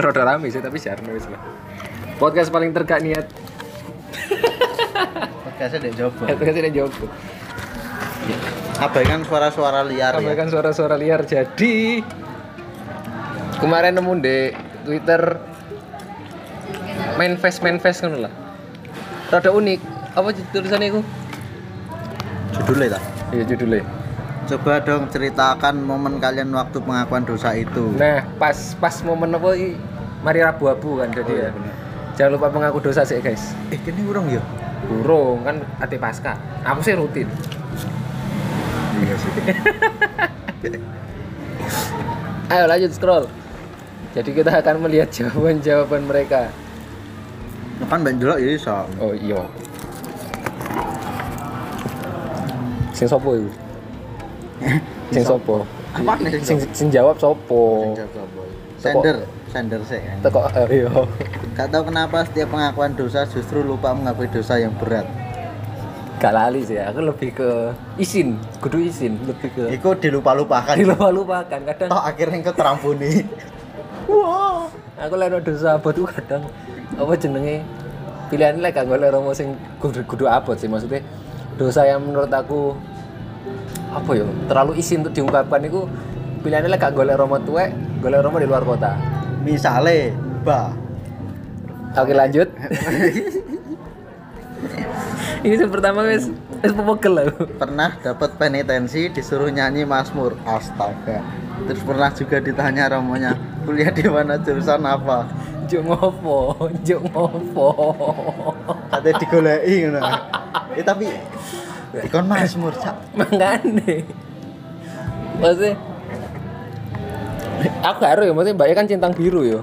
Roda rame sih tapi jarno wis lah. Podcast paling tergak niat. Podcastnya dek coba. Podcast ini jawab. Abaikan suara-suara liar ya. Sampaikan suara-suara liar. Jadi kemarin nemu di Twitter main face main face kan lah. Rada unik. Apa tulisannya itu? Judulnya tak? Iya judulnya. Coba dong ceritakan momen kalian waktu pengakuan dosa itu. Nah, pas pas momen apa mari rabu-abu kan jadi Oh, iya, ya. bener. Jangan lupa mengaku dosa sih guys. Eh, kini urung ya? Burung kan ati pasca. Aku sih rutin. Iya sih. Ayo lanjut scroll. Jadi kita akan melihat jawaban-jawaban mereka. Kan mbak delok ya iso. Oh iya. Sing sopo iku? Sing sopo? Apa nih Sing sing jawab sopo? Sender, sender sih. kan. Teko eh, iya. Gak tahu kenapa setiap pengakuan dosa justru lupa mengakui dosa yang berat. Gak lali sih, aku lebih ke isin, kudu isin, lebih ke Iku dilupa-lupakan. dilupa-lupakan kadang Toh akhirnya engkau terampuni. Wah. aku leno dosa abot tuh kadang apa jenenge pilihan lek gak golek romo sing kudu kudu abot sih maksudnya dosa yang menurut aku apa ya terlalu isin untuk diungkapkan itu pilihannya lek gak golek romo tuwek golek romo di luar kota Misale, bah. oke lanjut ini yang pertama wes wes pepegel lah pernah dapat penitensi disuruh nyanyi Mazmur. Astaga. Terus pernah juga ditanya romonya, kuliah di mana jurusan apa? juk ngopo juk ngopo Katanya digoleki ngono. Eh tapi dikon Mazmur, Cak. mangane maksudnya aku ero ya maksudnya mbaknya kan centang biru ya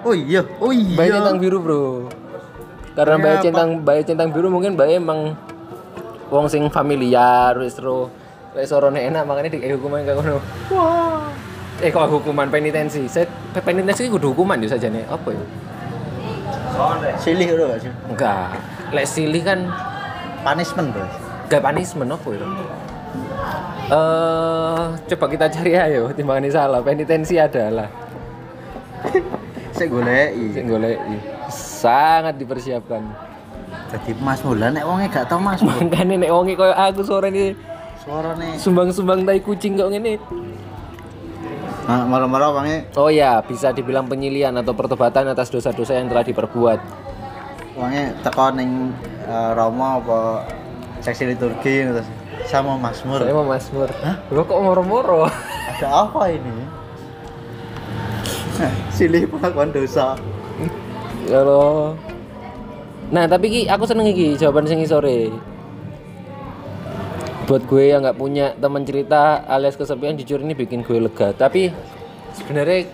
Oh iya, oh iya. Bayi centang biru bro karena Pak. centang bayi centang biru mungkin bayi emang wong sing familiar wis ro wis sorone enak makanya di hukuman kayak ngono Wah. eh kok hukuman penitensi saya penitensi kudu hukuman ya saja nih apa ya Silih lho sih? enggak lek silih kan Punishment, Bro. Gak punishment apa ya eh coba kita cari ayo timbangan salah. Penitensi adalah. Saya goleki. sing goleki. Sangat dipersiapkan. Jadi Mazmur lah nek wonge gak tau Mazmur. makanya nek wongi koyo aku sore ini Suarane. sumbang-sumbang tai kucing kok ngene. Nah, malam-malam wonge. Oh ya, bisa dibilang penyilihan atau pertobatan atas dosa-dosa yang telah diperbuat. wonge teko ning eh, Roma apa seksi liturgi terus sama Mazmur. Saya mau Mazmur. Hah? Lo kok moro-moro? Ada apa ini? Silih pengakuan dosa. Ya Allah. Nah, tapi ki aku seneng iki jawaban sing sore. Buat gue yang nggak punya teman cerita alias kesepian jujur ini bikin gue lega. Tapi sebenarnya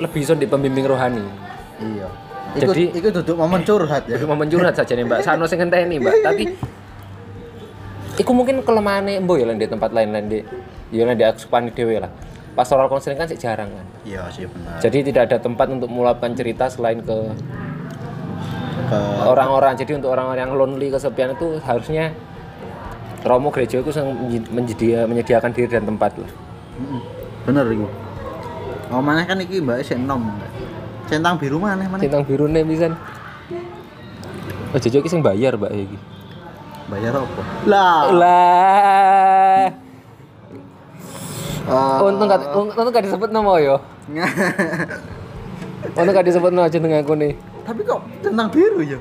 lebih son di pembimbing rohani. Iya. Jadi- iku duduk momen curhat ya. Mau mencurhat saja nih Mbak. Sano sing ngenteni Mbak. Tapi Iku mungkin kelemahannya Mbok ya di tempat lain lan di ya di asupan dhewe lah. Pastoral counseling kan sih jarang kan. Iya sih benar. Jadi tidak ada tempat untuk meluapkan cerita selain ke Ke orang-orang. Jadi untuk orang-orang yang lonely kesepian itu harusnya Romo gereja itu menyedia, menyediakan diri dan tempat lah. Bener iku. Oh mana kan iki Mbak enom. Centang biru mana mana? Centang biru nih bisa. Oh jojo iki sing bayar Mbak iki. Bayar apa? Lah. Lah. eh, Untung gak untung gak disebut nama yo. Untung gak disebut nama jeneng aku nih. Tapi kok centang biru ya?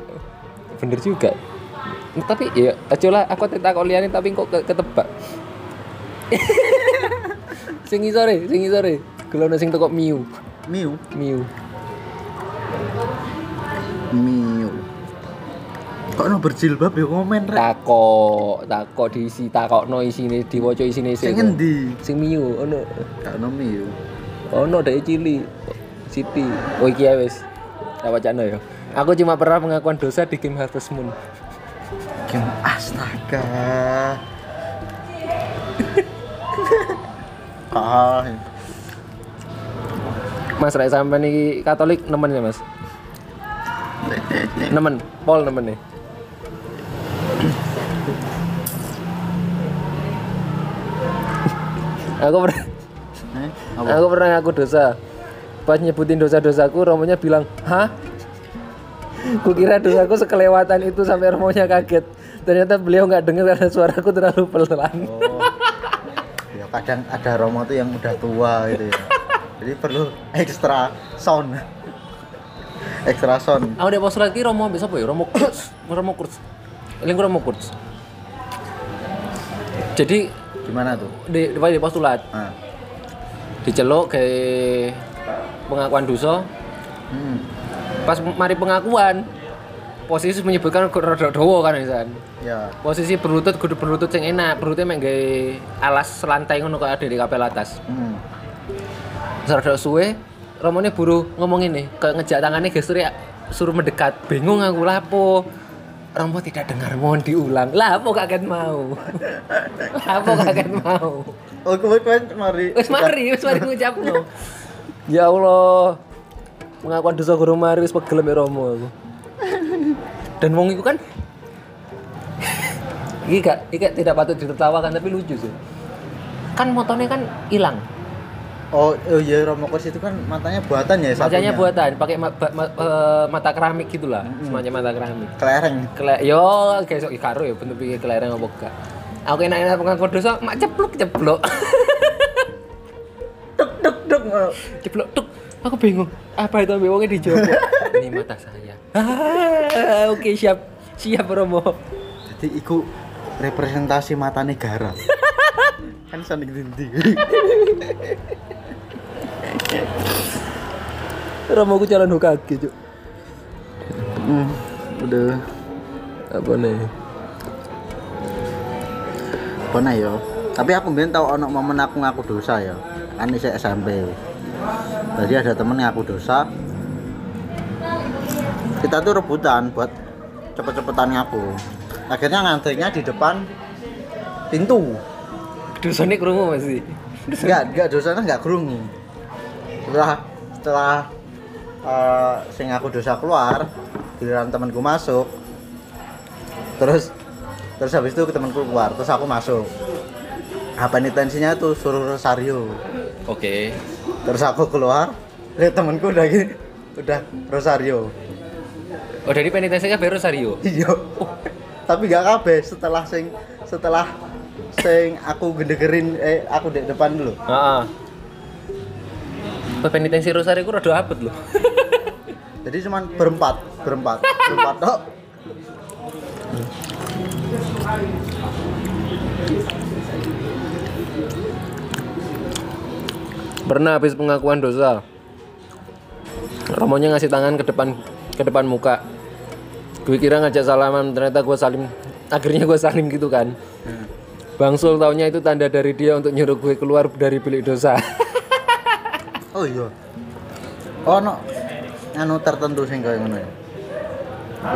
Bener juga. Tapi ya aja lah aku tak kok liyane tapi kok ke- ketebak. sing isore, sing isore. Gelono sing teko Miu. Miu. Miu. Miu. Kok no berjilbab ya komen rek? Takok, takok diisi, takokno isine, diwaca isine Sing sik. endi? Sing Miu ono. Gak no Miu. Ono dari cili. Siti. Oh iki ya wis. Tak wacana ya. Aku cuma pernah pengakuan dosa di game Harvest Moon. Kim astaga. Ah, Mas Rai sampean iki Katolik nemen ya, Mas? Nemen, Pol nemen nih. Aku pernah eh, apa? aku pernah ngaku dosa pas nyebutin dosa-dosaku Romonya bilang hah Kukira dosaku sekelewatan itu sampai Romonya kaget ternyata beliau nggak dengar karena suaraku terlalu pelan Oh. ya kadang ada Romo tuh yang udah tua gitu ya. Jadi perlu ekstra sound. ekstra sound. aku udah postulat ki Romo bisa apa ya Romo Kurz Romo Kurz Eling Romo Kurz jadi Gimana tuh? di, di, di postulat Nah. diceluk kayak pengakuan dosa Hmm. pas mari pengakuan posisi menyebutkan rada dawa kan Ya. posisi berlutut kudu berlutut yang enak berlututnya mek gawe alas selantai ngono kok ada di kapel atas Hmm. Serada suwe Romone buru ngomong ini kayak ngejak tangannya gesturnya suruh mendekat bingung aku lapo Romo tidak dengar. Mohon diulang. Lah apa kaget mau? Lah apa kaget mau? Oh, kowe mari. wis mari wis mari ngucapno. Ya Allah. Pengakuan dosa guru mari wis pegel mek Romo aku. Dan wong iku kan iki gak iki tidak patut ditertawakan tapi lucu sih. Kan motornya kan hilang Oh, oh iya Romo Kurs itu kan matanya buatan ya satunya. buatan, pakai ma- ba- ma- eh, mata keramik gitulah, semacam mata keramik. kelereng. Kele yo kayak sok karo ya bentuk pikir kelereng apa enggak. Aku enak-enak pengakuan dosa, mak ceplok ceplok. Duk duk duk. ceplok tuk. Aku bingung. Apa itu wongnya dijawab. Ini mata saya. Ah, Oke, siap. Siap Romo. Jadi iku representasi mata negara. kan saling dindi. Romo ku jalan kaki, Cuk. hmm, udah Apa nih? pernah ya. Tapi aku mbien tau ono momen aku ngaku dosa ya. Kan isih SMP. Jadi ada temen ngaku dosa. Kita tuh rebutan buat cepet-cepetan ngaku. Akhirnya ngantrinya di depan pintu. Dosane krungu masih. Enggak, enggak dosanya enggak kerungu. Setelah setelah eh, sing aku dosa keluar, giliran temanku masuk. Terus terus habis itu temanku keluar, terus aku masuk. Apa intensinya tuh suruh rosario. Oke. Terus aku keluar, lihat temanku udah gini, udah rosario. Oh, dari penitensinya baru Sario. Iya. Tapi gak kabeh setelah sing setelah sing aku gendegerin eh aku di depan dulu. Heeh. Penitensi Rosario ku rada abot loh. Jadi cuman berempat, berempat, berempat tok. Pernah habis pengakuan dosa. Romonya ngasih tangan ke depan ke depan muka. Gue kira ngajak salaman, ternyata gue salim. Akhirnya gue salim gitu kan. Bang Sul taunya itu tanda dari dia untuk nyuruh gue keluar dari bilik dosa. Oh iya. Oh no. Anu tertentu sing kaya ngono ya.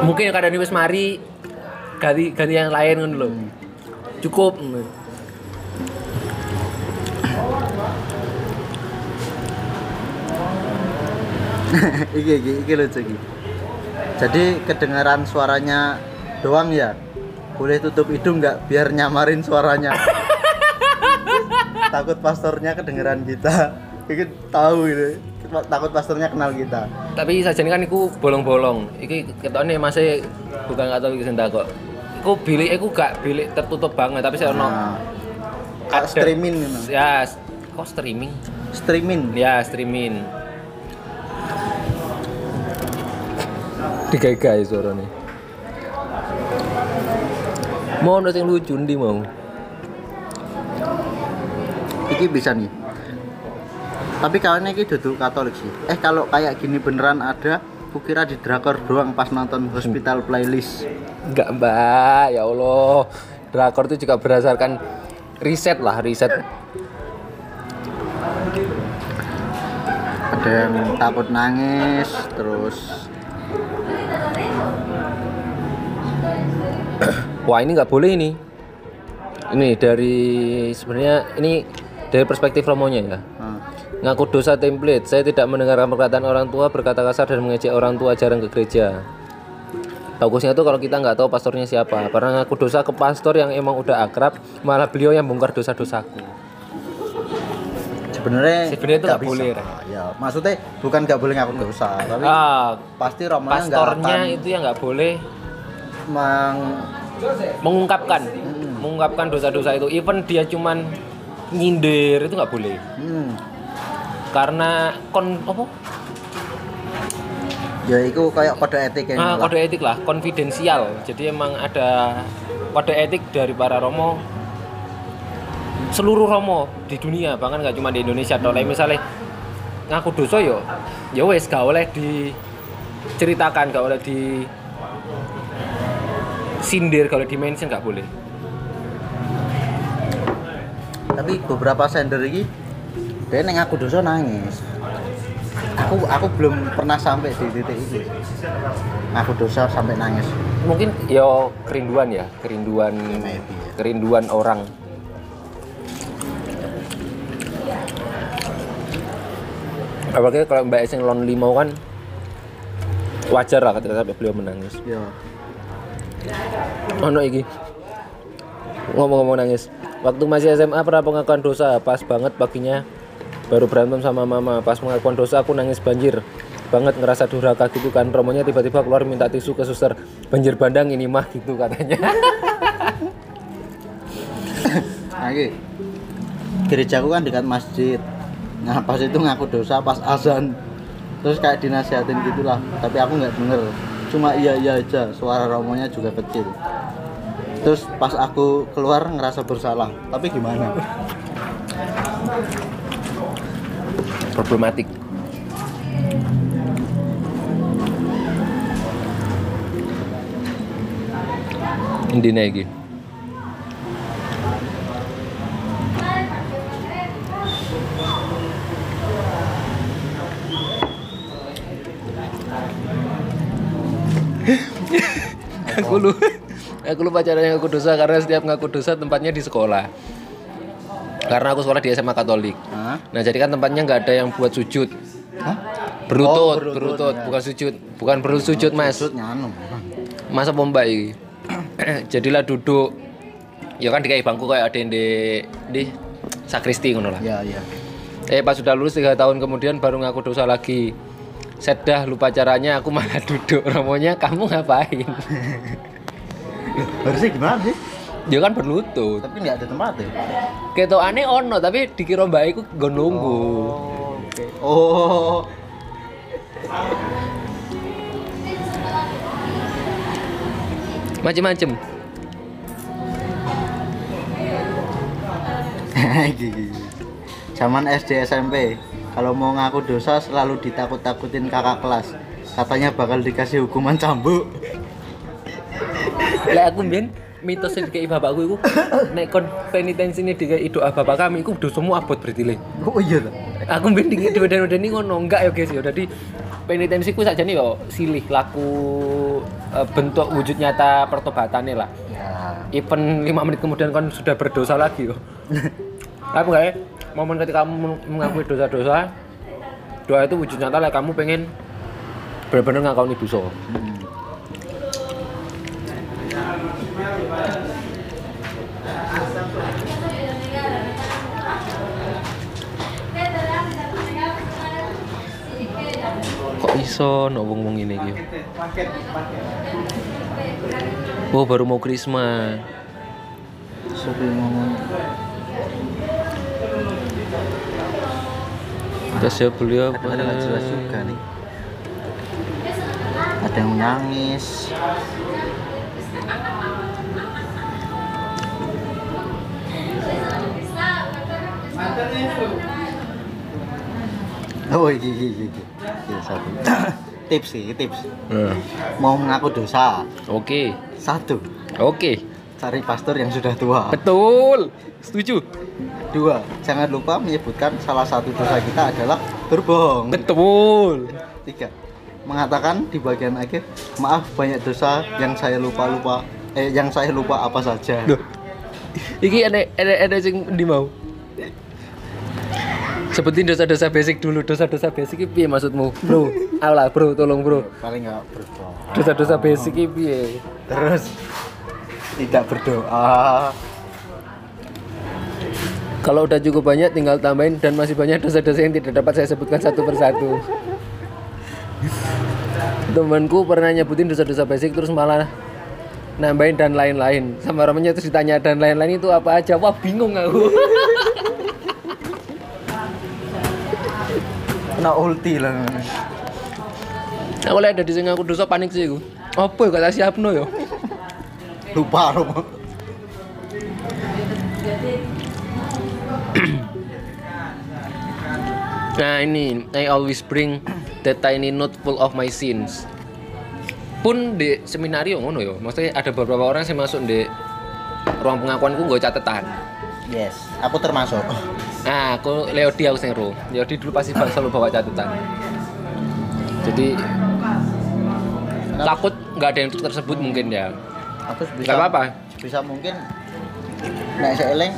Mungkin kadang wis mari ganti ganti yang lain ngono lho. Cukup. iki iki iki lucu iki. Jadi kedengaran suaranya doang ya. Boleh tutup hidung nggak biar nyamarin suaranya. Takut pastornya kedengeran kita. Iki tahu gitu. Takut pastornya kenal kita. Tapi sajane kan iku bolong-bolong. Iki ketokne masih bukan gak tau iki sing kok. Iku bilik iku gak bilik tertutup banget, tapi saya ono Nah, Ada. streaming ya kok streaming? Streaming. Ya, streaming. Digagai suara nih. Mau sing lucu ndi mau? Iki bisa nih. Tapi kawannya iki duduk Katolik sih. Eh kalau kayak gini beneran ada, kukira di drakor doang pas nonton Hospital Playlist. Enggak, Mbak. Ya Allah. Drakor itu juga berdasarkan riset lah, riset. Ada yang takut nangis, terus Wah, ini nggak boleh ini. Ini dari sebenarnya ini dari perspektif Romonya ya. Ngaku dosa template. Saya tidak mendengarkan perkataan orang tua berkata kasar dan mengejek orang tua jarang ke gereja. Bagusnya tuh kalau kita nggak tahu pastornya siapa. Pernah ngaku dosa ke pastor yang emang udah akrab, malah beliau yang bongkar dosa-dosaku. sebenarnya Sebenarnya itu nggak boleh. Ya. maksudnya bukan nggak boleh ngaku dosa tapi ah pasti romonya nggak pastornya akan itu yang nggak boleh meng mengungkapkan Hmm. mengungkapkan dosa-dosa itu even dia cuman nyindir itu nggak boleh hmm, karena kon apa? Ya itu kayak kode etik yang ah, lah. kode etik lah konfidensial. Jadi emang ada kode etik dari para romo. Seluruh romo di dunia bahkan nggak cuma di Indonesia kalau misalnya ngaku dosa yo. Ya wes gak oleh diceritakan gak oleh di sindir kalau di mention nggak boleh. Tapi beberapa sender ini dia neng aku dosa nangis. Aku aku belum pernah sampai di titik itu aku dosa sampai nangis. Mungkin yo kerinduan ya kerinduan Maybe, ya. kerinduan orang. Apalagi kalau Mbak Eseng lonely mau kan wajar lah ketika sampai beliau menangis. Ya. Ono iki. Ngomong-ngomong nangis. Waktu masih SMA pernah pengakuan dosa pas banget paginya baru berantem sama mama. Pas pengakuan dosa aku nangis banjir. Banget ngerasa durhaka gitu kan. Romonya tiba-tiba keluar minta tisu ke suster. Banjir bandang ini mah gitu katanya. Lagi gerejaku kan dekat masjid. Nah pas itu ngaku dosa pas azan. Terus kayak dinasihatin gitulah. Tapi aku nggak denger. Cuma iya iya aja. Suara romonya juga kecil. Terus pas aku keluar ngerasa bersalah. Tapi gimana problematik. Indine iki aku lu aku lupa caranya ngaku dosa karena setiap ngaku dosa tempatnya di sekolah. Karena aku sekolah di SMA Katolik Hah? Nah jadi kan tempatnya nggak ada yang buat sujud. Hah? Berlutut, Oh, berlutut, berlutut, ya. bukan sujud. Bukan bersujud mas. Maksudnya anu Masa pomba ini Jadilah duduk. Ya kan dikai bangku kayak ada yang di Di sakristi ngono lah. Ya ya. Eh pas sudah lulus tiga tahun kemudian baru ngaku dosa lagi. Sedah lupa caranya aku malah duduk. Romonya kamu ngapain? Harusnya gimana sih Dia kan berlutut tapi nggak ada tempat ya Keto aneh ono tapi dikira mbak iku nggo nunggu oke oh Macem-macem. Zaman SD SMP, kalau mau ngaku dosa selalu ditakut-takutin kakak kelas. Katanya bakal dikasih hukuman cambuk. Lek aku mbien mitos yang dikei bapakku iku nek kon penitensi ini dikei doa bapak kami iku dosamu abot berarti. Oh iya tuh. Aku mbien dikei diweden-wedeni ngono enggak ya guys ya. Dadi penitensiku sakjane yo silih laku eh, bentuk wujud nyata pertobatannya lah. Ya. Even 5 menit kemudian kon sudah berdosa lagi yo. Tapi enggak ya, momen ketika kamu men- mengakui dosa-dosa doa itu wujud nyata lah kamu pengen benar-benar ngakoni dosa. Hmm. Kok iso no wong-wong ini iki? Oh, baru mau Krisma. Suruh ngomong. Terus ya beliau apa? Kadang-kadang nggak jelas juga nih. Ada yang menangis. Oh iya iya iya. iya. Iya, satu. tips sih tips. Nah, Mau mengaku dosa. Oke. Satu, Oke. cari pastor yang sudah tua. Betul. Setuju. Dua, jangan lupa menyebutkan salah satu dosa kita adalah berbohong. Betul. Tiga, mengatakan di bagian akhir, maaf banyak dosa yang saya lupa lupa, eh yang saya lupa apa saja. Duh. Iki ada ada ada sing di mau. Sebutin dosa-dosa basic dulu, dosa-dosa basic iki piye maksudmu? Bro, alah bro, tolong bro. Paling nggak berbohong. Dosa-dosa basic iki piye? Terus tidak berdoa. Kalau udah cukup banyak tinggal tambahin dan masih banyak dosa-dosa yang tidak dapat saya sebutkan satu persatu. Temanku pernah nyebutin dosa-dosa basic terus malah nambahin dan lain-lain. Sama temennya terus ditanya dan lain-lain itu apa aja. Wah bingung aku. Kena ulti lah. aku lihat dari sini aku dosa panik sih aku. Apa ya kata siapno ya? Lupa lupa. Nah ini, I always bring that tiny note full of my sins. Pun di seminario ngono ya, maksudnya ada beberapa orang yang masuk di ruang pengakuanku gue catatan. Yes, aku termasuk. Nah, aku Leodi aku sing ro. Leodi dulu pasti selalu bawa catatan. Jadi takut nggak ada yang tersebut mungkin ya. Aku bisa. Nggak apa-apa. Bisa mungkin. Nek saya eleng,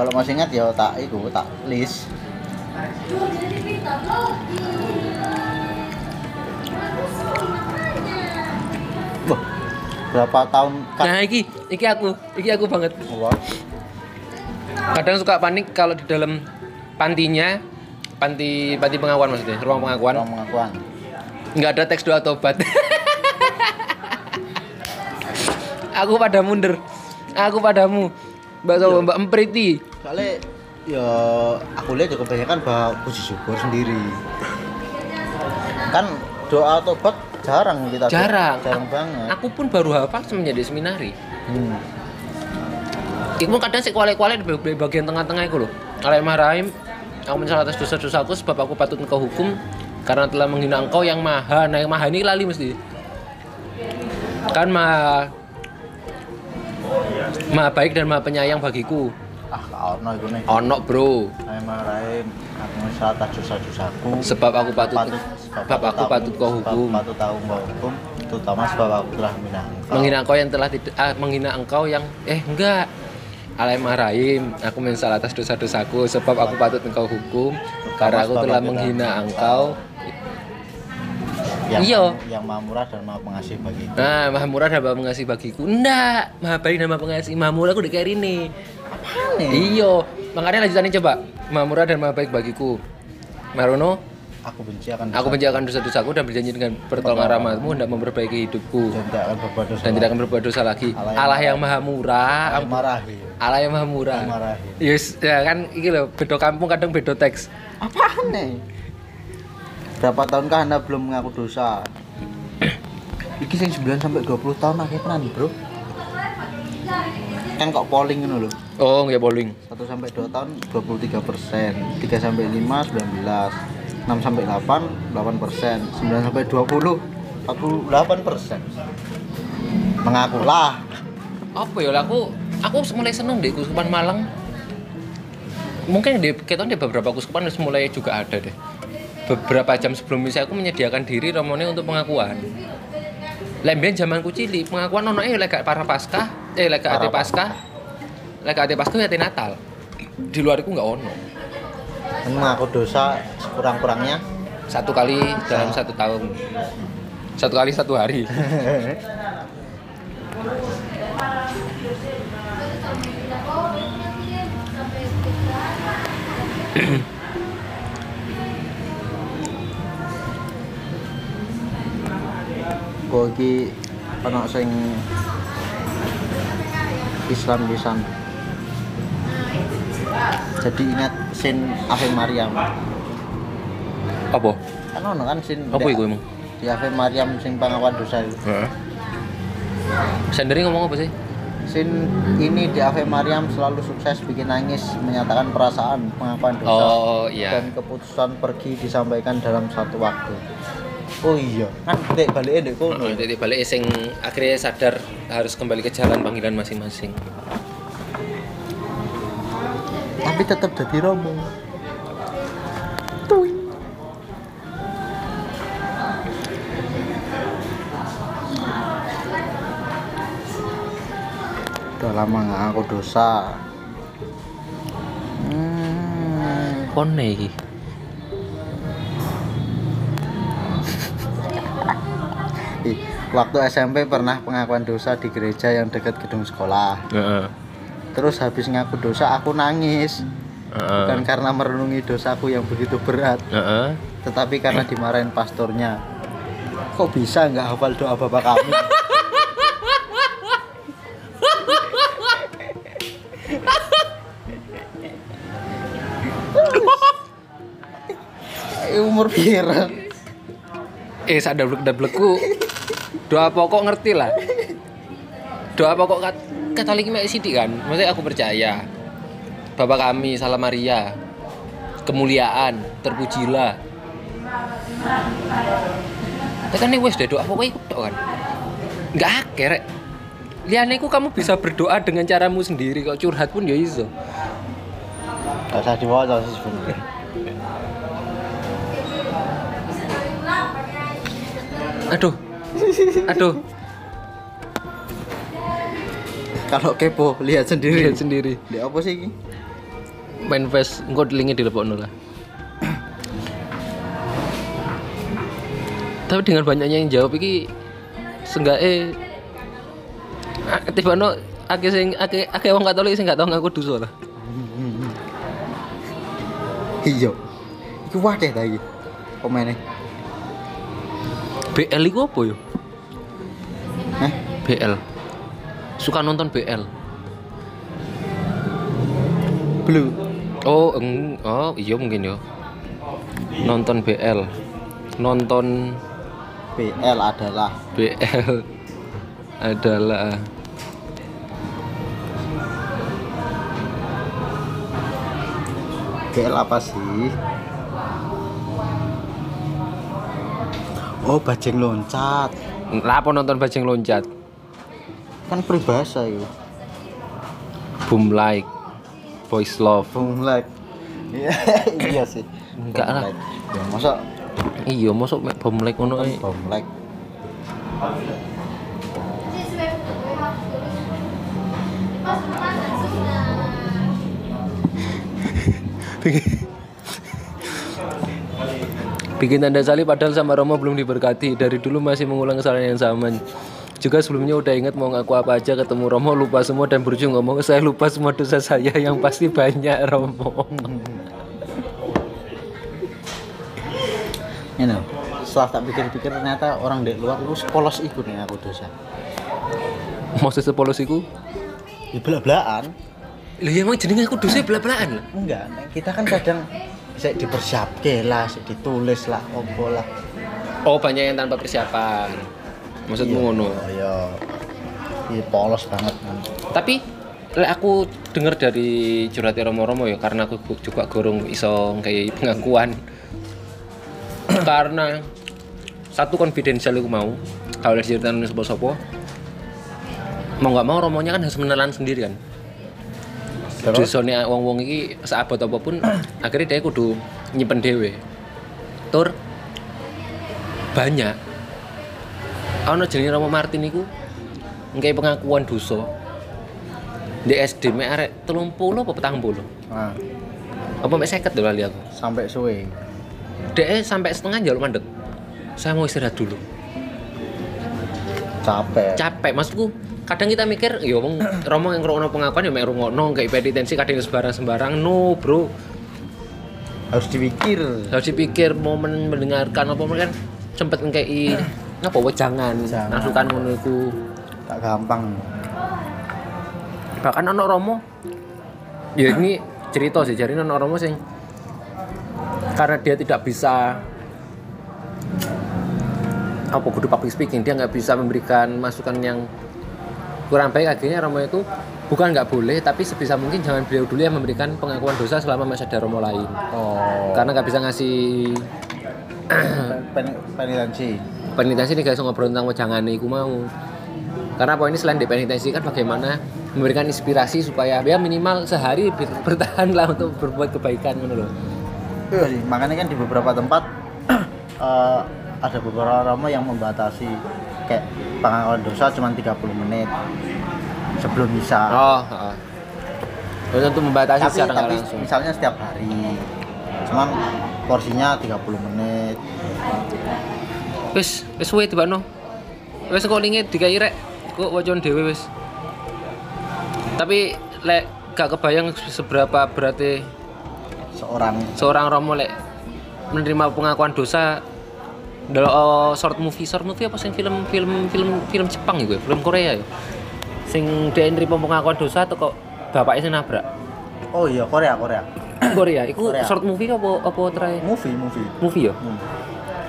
kalau masih ingat ya tak iku tak list. Wah, berapa tahun kan? Nah, iki iki aku, iki aku banget. Wah, Kadang suka panik kalau di dalam pantinya, panti panti pengakuan maksudnya, ruang pengakuan. orang pengakuan. nggak ada teks doa tobat aku pada mundur aku padamu mbak Sobo mbak Empriti Soalnya ya aku lihat ya kebanyakan bahwa puji syukur sendiri. Kan doa tobat jarang kita jarang jarang banget. aku pun baru hafal semenjak di seminari Hmm. Iku kadang sih kuali-kuali di bagian tengah-tengah itu loh Alaihissalam Aku menyesal atas dosa-dosaku sebab aku patut engkau hukum Karena telah menghina engkau yang maha. Nah yang maha ini lali mesti. Kan maha Maha baik dan maha penyayang bagiku. Ah, ono iku nih. Ono bro. Saya marahin aku menyesal atas dosa-dosaku. Sebab aku patut Patut- Sebab aku patut kau hukum. Patut tahu kau hukum, terutama sebab aku telah menghina engkau. Menghina engkau yang telah tidak ah, Menghina engkau yang Eh enggak Alaihissalam Aku menyesal atas dosa-dosaku Sebab aku patut engkau hukum Karena aku telah menghina engkau yang, Iya. yang maha murah dan maha pengasih bagi Nah, maha murah dan maha pengasih bagiku. Enggak, maha baik dan maha pengasih. Maha murah aku udah kayak ini. Apaan nih? Iyo, makanya lanjutannya coba. Maha murah dan maha baik bagiku. Marono, Aku benci akan aku benci akan dosa-dosaku dan berjanji dengan pertolongan rahmatmu hendak memperbaiki hidupku dan tidak akan berbuat dosa. dan tidak akan berbuat dosa lagi. Allah yang Allah yang maha murah, Aku am- marahi. Allah yang maha murah. Marahi. Yes, ya kan iki lho, beda kampung kadang beda teks. Apaan nih? Berapa tahunkah Anda belum mengaku dosa? Iki sing 9 sampai 20 tahun akhirnya Bro. Kan kok polling ngono lho. Oh, nggak bowling. 1 sampai 2 tahun 23 persen 3 sampai 5 19 6 sampai 8 8 persen 9 sampai 20 48 persen mengakulah Apa ya aku aku mulai seneng deh kuskupan Malang. Mungkin di kita di beberapa kuskupan harus mulai juga ada deh. Beberapa jam sebelum misa aku menyediakan diri romone untuk pengakuan. Lemben zamanku cilik, pengakuan ono eh lek gak para paskah, eh lek gak ate Para paskah. Lek gak ate paskah ya ate Natal. Di luar itu nggak ono. mengaku dosa sekurang-kurangnya Satu kali dalam satu tahun. Satu kali satu hari. kok iki ana sing Islam pisan jadi ingat sin Ave Maryam Apa? kan ono kan sin Apa iku emang? di Ave Maryam sing pengakuan dosa itu Heeh. Sendiri ngomong apa sih? Sin ini di Ave Maryam selalu sukses bikin nangis, menyatakan perasaan, pengakuan dosa, Oh iya. dan keputusan pergi disampaikan dalam satu waktu. Oh iya, kan dek baliknya dek kono. Oh, jadi balik sing akhirnya sadar harus kembali ke jalan panggilan masing-masing. Tapi tetap jadi romo. Udah lama nggak aku dosa. Hmm, Kone iki. ih, waktu SMP pernah pengakuan dosa di gereja yang dekat gedung sekolah. Heeh. terus habis ngaku dosa aku nangis Heeh. bukan karena merenungi dosaku yang begitu berat Heeh. tetapi karena dimarahin pastornya kok bisa nggak hafal doa bapak kami umur pira Eh, sak dablek-dableku. Doa pokok ngerti lah. Doa pokok kat Katolik mek sithik kan. Maksudnya aku percaya. Bapak kami, Salam Maria. Kemuliaan, terpujilah. Ya kan ini wes deh doa pokoknya ikut tok kan. Enggak akeh rek. Liane kamu bisa berdoa dengan caramu sendiri kok curhat pun ya iso. Gak usah diwaca sih sebenarnya Aduh. Aduh, kalau kepo lihat sendiri. Lihat sendiri. di apa sih ini? Main face engko linknya dilepokno lah. Tapi dengan banyaknya yang jawab iki seenggaknya tibano akeh sing akeh akeh wong katolik sing gak tau ngaku dosa lah. Iya. Itu wakil lagi komennya BL iku apa yo? Hah? BL suka nonton BL blue. Oh eng oh iya mungkin yo. Nonton BL nonton BL adalah. BL adalah. BL apa sih oh bajeng loncat. Apa nonton bajeng loncat? Kan peribahasa itu. Boom like voice love. Boom like. Iya sih. Enggak lah. ya masa? Iya masuk mek boom like ngono ae? boom like bikin tanda salib padahal sama Romo belum diberkati. Dari dulu masih mengulang kesalahan yang sama. Juga sebelumnya udah ingat mau ngaku apa aja ketemu Romo lupa semua dan berujung ngomong saya lupa semua dosa saya yang pasti banyak Romo. Ini loh, setelah tak pikir-pikir ternyata orang di luar itu sepolos ikut nih aku dosa. Maksud sepolos iku? Ya belak-belakan lho ya emang jenenge aku dosa bela-belaan lah enggak kita kan kadang bisa dipersiapke lah bisa ditulis lah opo lah. Oh banyak yang tanpa persiapan. Maksudmu ngono? oh iya. Iya polos banget kan tapi lek aku dengar dari curhat Romo-Romo ya karena aku juga gorong iso kayak pengakuan. Karena satu konfidensial aku mau. Kalau diceritain sopo-sopo mau nggak mau romonya kan harus menelan sendiri kan terus? Dosane wong-wong iki seabot apa pun akhirnya dia kudu nyimpen dewe tur banyak. Ana jenenge Romo Martin iku ngkai pengakuan dosa. Di SD mek arek 30 apa 40 nah, apa mek 50 lho lali aku? Sampai suwe. Dek sampai setengah jalur mandek. Saya mau istirahat dulu. Capek. Capek maksudku kadang kita mikir ya wong romo yang ngrungokno pengakuan ya mek ngrungokno kayak penitensi kadang sembarang-sembarang no bro. Harus dipikir. Harus dipikir momen mendengarkan apa kan sempet ngkei apa wejangan? Wejangan. masukan ngono iku. Tak gampang. Bahkan ono romo ya ini cerita sih jadi ono romo sing karena dia tidak bisa apa kudu public speaking dia nggak bisa memberikan masukan yang kurang baik. Akhirnya romo itu bukan nggak boleh tapi sebisa mungkin jangan beliau dulu yang memberikan pengakuan dosa selama masih ada romo lain. Oh. Karena nggak bisa ngasih pen penitensi. Penitensi ini guys ngobrol tentang wejangan iku mau. Karena poin ini selain di penitensi kan bagaimana memberikan inspirasi supaya ya minimal sehari ber- bertahan lah untuk berbuat kebaikan loh Iya sih, makanya kan di beberapa tempat eh, ada beberapa romo yang membatasi kayak pengakuan dosa cuma 30 menit sebelum misa. oh heeh. Terus untuk membatasi tapi secara tapi langsung misalnya setiap hari. Cuman porsinya 30 menit. wis wis suwe tiba no wis kok linge dikai rek kok wajon dhewe wis tapi lek gak kebayang seberapa berarti seorang seorang Romo lek menerima pengakuan dosa dalam short movie short movie apa sih? Film film film film Jepang gitu film Korea ya? Sing dia nerima pengakuan dosa atau kok bapaknya sing nabrak. Oh iya Korea Korea. Korea itu Korea. short movie apa apa terakhir? Movie movie. Movie ya? Hmm.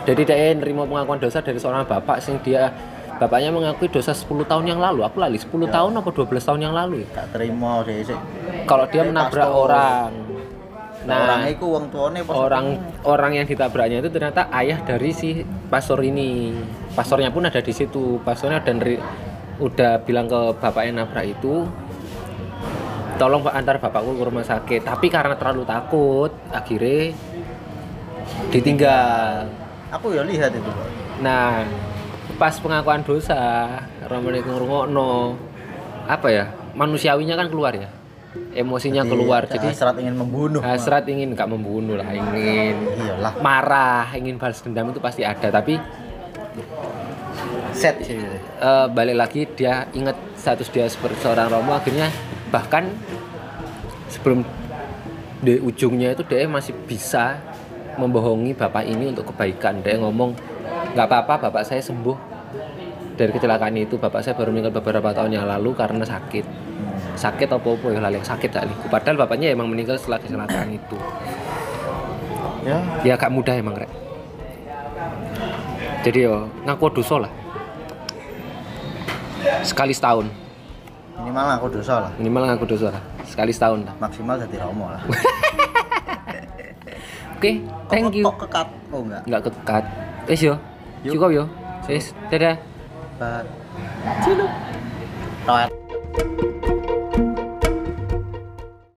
jadi dia nerima pengakuan dosa dari seorang bapak sing dia bapaknya mengakui dosa 10 tahun yang lalu. Aku lali 10 Ya. tahun apa 12 tahun yang lalu ya? Gak terima deh sih kalau dia menabrak orang nah nah orang itu wong tuane orang orang yang ditabraknya itu ternyata ayah dari si pastor ini. Pastornya pun ada di situ. Pastornya dan udah bilang ke bapak yang nabrak itu tolong pak antar bapakku ke rumah sakit. Tapi karena terlalu takut akhirnya ditinggal. Aku ya lihat itu nah pas pengakuan dosa Romo ngrungokno apa ya manusiawinya kan keluar ya emosinya Jadi, keluar. ya, jadi hasrat ingin membunuh. hasrat ingin nggak membunuh lah ingin iyalah. marah ingin balas dendam itu pasti ada. Tapi set. eh, balik lagi dia ingat status dia seperti seorang Romo akhirnya bahkan sebelum di ujungnya itu dia masih bisa membohongi bapak ini untuk kebaikan. Dia ngomong nggak apa-apa bapak saya sembuh dari kecelakaan itu. Bapak saya baru meninggal beberapa tahun yang lalu karena sakit sakit apa apa ya lali sakit kali padahal bapaknya emang meninggal setelah kecelakaan itu. Ya. Ya gak mudah emang rek. Jadi yo ngaku dosa lah. Sekali setahun. Minimal aku dosa lah. Minimal ngaku dosa lah. Sekali setahun lah. Maksimal jadi romo lah. Oke thank Kok- you. Kok kekat oh enggak. Nggak kekat wes yo. Cukup yo. Wes dadah. But... Toet.